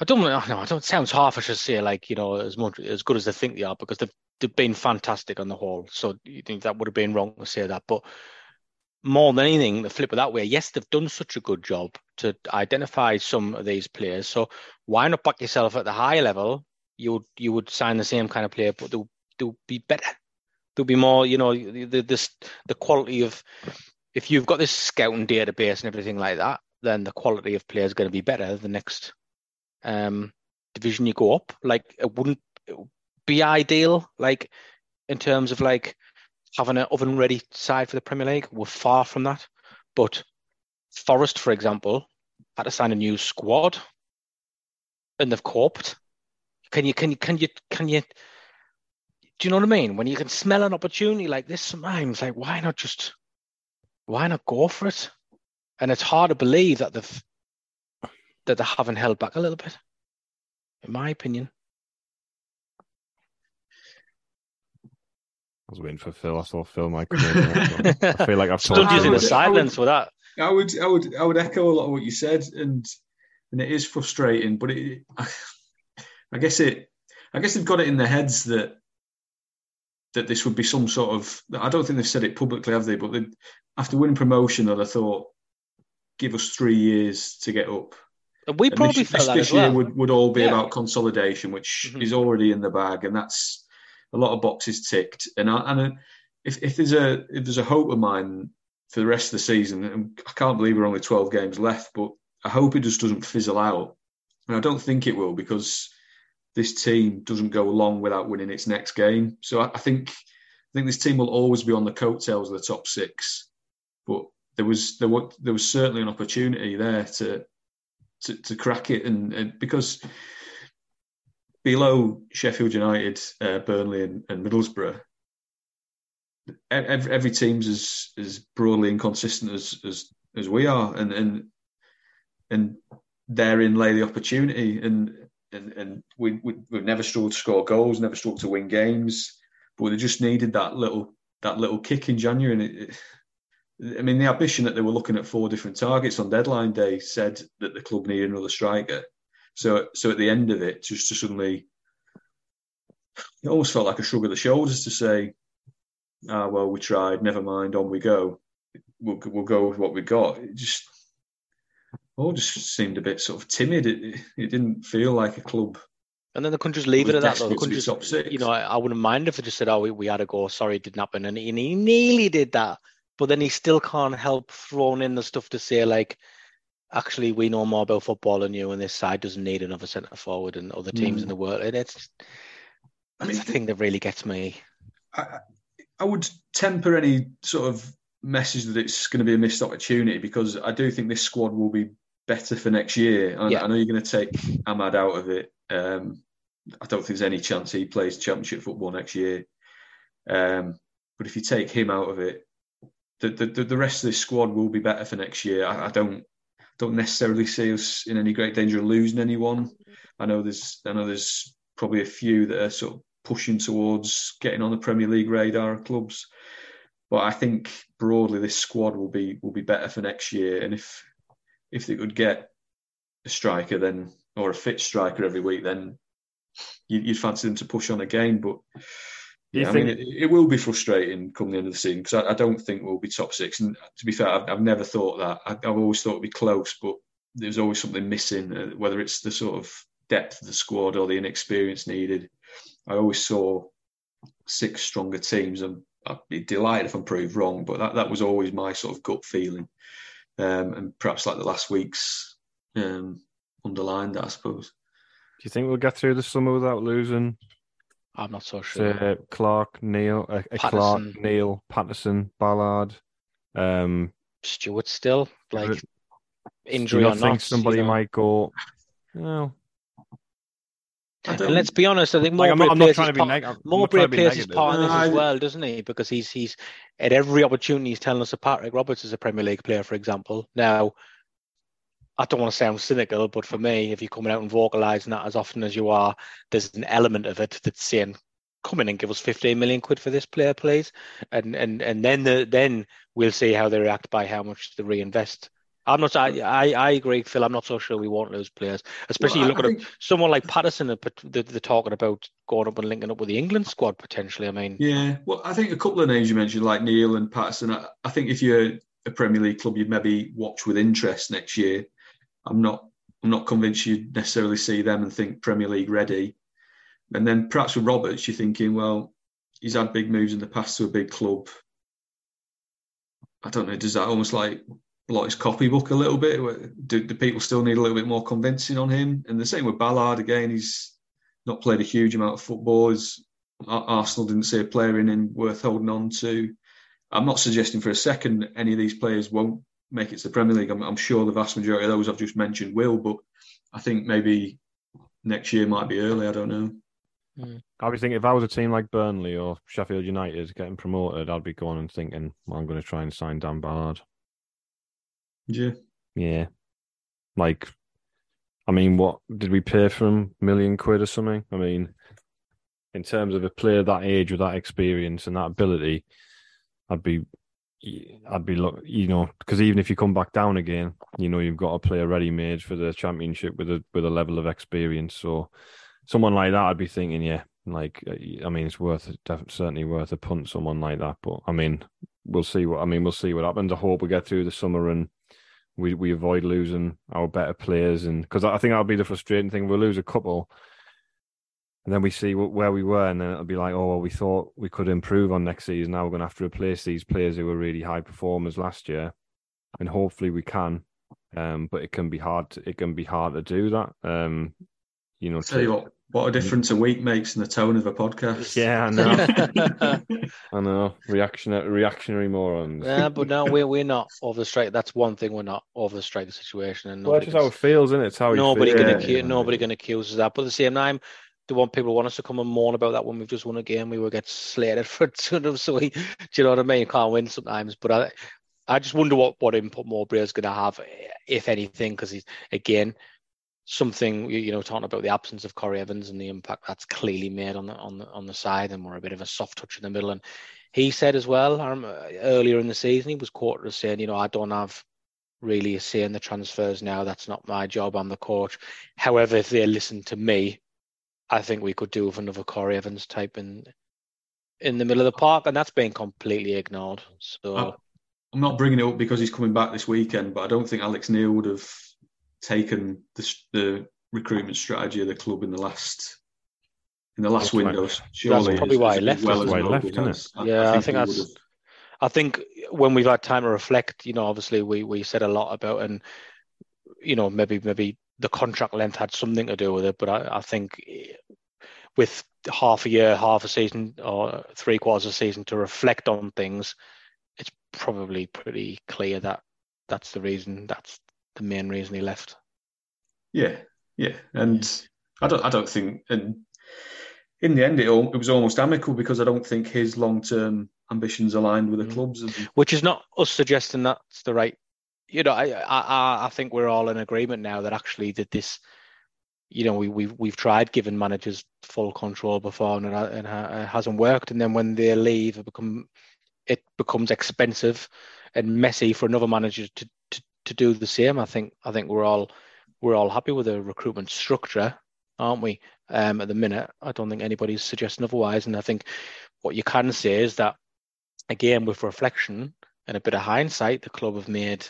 I don't know. I don't. It sounds harsh to say like you know as much as good as they think they are because they've they've been fantastic on the whole. So you think that would have been wrong to say that, but more than anything, the flip it that way. Yes, they've done such a good job to identify some of these players. So why not back yourself at the high level? You would you would sign the same kind of player, but they'll they'll be better. There'll be more. You know, the this the quality of if you've got this scouting database and everything like that, then the quality of players going to be better the next um, division you go up. Like it wouldn't be ideal, like in terms of like having an oven ready side for the Premier League. We're far from that. But Forest, for example, had to sign a new squad and they've coped. Can you can you can you can you do you know what I mean? When you can smell an opportunity like this sometimes, like why not just why not go for it? And it's hard to believe that they've that they haven't held back a little bit, in my opinion. I was waiting for Phil. I saw Phil might come. I feel like I've [LAUGHS] stood you in the silence with that. I would, I would, I would echo a lot of what you said, and and it is frustrating. But it, I guess it, I guess they've got it in their heads that that this would be some sort of. I don't think they've said it publicly, have they? But they, after winning promotion, that I thought, give us three years to get up. And we probably and this, felt this, that this as well. year would, would all be Yeah. about consolidation, which Mhm. is already in the bag, and that's a lot of boxes ticked. And I, and I- if, if there's a if there's a hope of mine for the rest of the season, and I can't believe we're only 12 games left, but I hope it just doesn't fizzle out. And I don't think it will because this team doesn't go long without winning its next game. So I, I think I think this team will always be on the coattails of the top six. But there was there was there was certainly an opportunity there to to, to crack it, and, and because below Sheffield United, uh, Burnley, and, and Middlesbrough, every, every team's as as broadly inconsistent as as as we are, and and and therein lay the opportunity, and and and we, we we've never struggled to score goals, never struggled to win games, but they just needed that little that little kick in January, and it, it I mean, the ambition that they were looking at four different targets on deadline day said that the club needed another striker. So, so at the end of it, just to suddenly, it almost felt like a shrug of the shoulders to say, "Ah, well, we tried. Never mind. On we go. We'll, we'll go with what we got." It just all just seemed a bit sort of timid. It, it didn't feel like a club. And then they couldn't just leave it at that. Though. They desperate to couldn't be just, top six. you know, I, I wouldn't mind if they just said, "Oh, we, we had to go. Sorry, it didn't happen." And he, and he nearly did that, but then he still can't help throwing in the stuff to say like, "Actually, we know more about football than you, and this side doesn't need another centre forward and other teams Mm. in the world." And it's I mean, the thing that really gets me. I, I would temper any sort of message that it's going to be a missed opportunity because I do think this squad will be better for next year. I, Yeah. I know you're going to take Amad out of it. Um, I don't think there's any chance he plays Championship football next year. Um, but if you take him out of it, the, the the rest of this squad will be better for next year. I, I don't don't necessarily see us in any great danger of losing anyone. I know there's I know there's probably a few that are sort of pushing towards getting on the Premier League radar of clubs. But I think broadly this squad will be will be better for next year. And if if they could get a striker then or a fit striker every week, then you, would fancy them to push on again. But yeah, I mean, it, it, will be frustrating come the end of the season because I, I, don't think we'll be top six. And to be fair, I've, I've never thought that. I, have always thought it'd be close, but there's always something missing, uh, whether it's the sort of depth of the squad or the inexperience needed. I always saw six stronger teams, and I'd be delighted if I'm proved wrong, but that, that was always my sort of gut feeling. Um, and perhaps like the last weeks um, underlined that, I suppose. Do you think we'll get through the summer without losing? I'm not so sure. Uh, Clarke, Neil, uh, uh Clarke, Neil, Patterson, Ballard, um, Stewart still like injury. I think somebody you know? might go. Well, and let's be honest, I think Mowbray like, I'm not, I'm plays, his, neg- Mowbray plays his part in this as well, doesn't he? Because he's he's at every opportunity he's telling us that Patrick Roberts is a Premier League player, for example. Now, I don't want to sound cynical, but for me, if you're coming out and vocalising that as often as you are, there's an element of it that's saying, "Come in and give us 15 million quid for this player, please," and and and then the, then we'll see how they react by how much they reinvest I'm not. I, I, agree, Phil. I'm not so sure we won't lose players, especially well, you look at someone like Patterson. They're, they're talking about going up and linking up with the England squad potentially. I mean, yeah. Well, I think a couple of names you mentioned, like Neil and Patterson. I, I think if you're a Premier League club, you'd maybe watch with interest next year. I'm not. I'm not convinced you'd necessarily see them and think Premier League ready. And then perhaps with Roberts, you're thinking, well, he's had big moves in the past to a big club. I don't know. Does that almost like like his copybook a little bit? Do, do people still need a little bit more convincing on him? And the same with Ballard again. He's not played a huge amount of football. He's, Arsenal didn't see a player in him worth holding on to. I'm not suggesting for a second any of these players won't make it to the Premier League. I'm, I'm sure the vast majority of those I've just mentioned will, but I think maybe next year might be early. I don't know. Mm. I'd be thinking if I was a team like Burnley or Sheffield United getting promoted, I'd be going and thinking, well, I'm going to try and sign Dan Ballard. Yeah. Yeah. Like, I mean, what did we pay for him? Million quid or something? I mean, in terms of a player that age with that experience and that ability, I'd be, I'd be look, you know, because even if you come back down again, you know, you've got a player ready made for the championship with a with a level of experience. So, someone like that, I'd be thinking, yeah, like, uh, I mean, it's worth certainly worth a punt. Someone like that, but I mean, we'll see what I mean. We'll see what happens. I hope we get through the summer and we we avoid losing our better players, and because I think that'll be the frustrating thing. We'll lose a couple, and then we see where we were, and then it'll be like, oh, well, we thought we could improve on next season. Now we're going to have to replace these players who were really high performers last year, and hopefully we can. Um, but it can be hard. To, it can be hard to do that. Um, you know, tell you what, what a difference a week makes in the tone of a podcast. Yeah, I know. [LAUGHS] I know. Reactionary, reactionary morons. Yeah, but no, we're we're not [LAUGHS] over the strike. That's one thing. We're not over the strike situation, and well, it's just how it feels, isn't it? It's how nobody can accuse, yeah. nobody can accuse us that. But at the same time, the one people want us to come and mourn about that when we've just won a game, we will get slated [LAUGHS] for sort of. them. So we, do you know what I mean? You can't win sometimes, but I, I just wonder what what input Mowbray is going to have, if anything, because he's again something you know talking about the absence of Corry Evans and the impact that's clearly made on the on the on the side, and we're a bit of a soft touch in the middle. And he said as well earlier in the season, he was quoted as saying, you know, I don't have really a say in the transfers now. That's not my job. I'm the coach. However, if they listen to me, I think we could do with another Corry Evans type in in the middle of the park, and that's been completely ignored. So. I'm not bringing it up because he's coming back this weekend, but I don't think Alex Neil would have taken the, the recruitment strategy of the club in the last in the last windows. Surely that's probably why he left. Well why he left, isn't it? Yeah, I think, I think that's. I think when we've had time to reflect, you know, obviously we we said a lot about and you know maybe maybe the contract length had something to do with it, but I, I think with half a year, half a season, or three quarters of a season to reflect on things, it's probably pretty clear that that's the reason. That's the main reason he left. Yeah, yeah, and I don't, I don't think, and in the end, it, all, it was almost amicable because I don't think his long term ambitions aligned with the mm. club's. Which is not us suggesting that's the right. You know, I, I, I think we're all in agreement now that actually that this, you know, we we've we've tried giving managers full control before and it, and it hasn't worked, and then when they leave, it become it becomes expensive and messy for another manager to, to to do the same. I think I think we're all we're all happy with the recruitment structure. aren't we? Um, at the minute, I don't think anybody's suggesting otherwise. And I think what you can say is that, again, with reflection and a bit of hindsight, the club have made,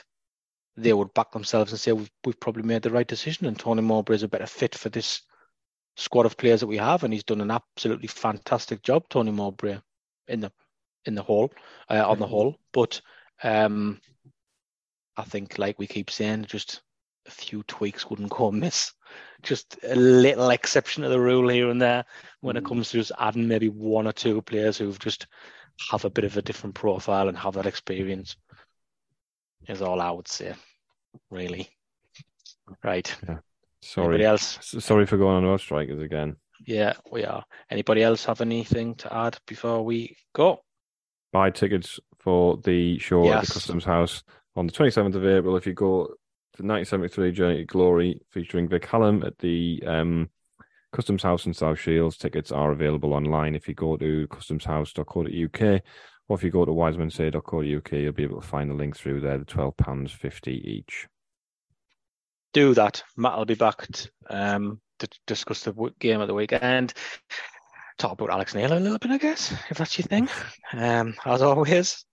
they would back themselves and say, we've, we've probably made the right decision. And Tony Mowbray is a better fit for this squad of players that we have. And he's done an absolutely fantastic job, Tony Mowbray, in the in the whole, uh, on the whole. But um, I think, like we keep saying, just a few tweaks wouldn't go amiss. Just a little exception to the rule here and there when it mm. comes to just adding maybe one or two players who've just have a bit of a different profile and have that experience. Is all I would say, really. Right. Yeah. Sorry. Anybody else? Sorry for going on our strikers again. Yeah, we are. Anybody else have anything to add before we go? Buy tickets for the show yes. at the Customs House on the 27th of April. If you go to 1973 Journey to Glory featuring Vic Halom at the um, Customs House in South Shields, tickets are available online. If you go to customshouse.co.uk or if you go to wisemensay.co.uk, you'll be able to find the link through there, the £12.50 each. Do that. Matt will be back um, to discuss the game of the weekend. Talk about Alex Neil a little bit, I guess, if that's your thing. [LAUGHS] Um, as always,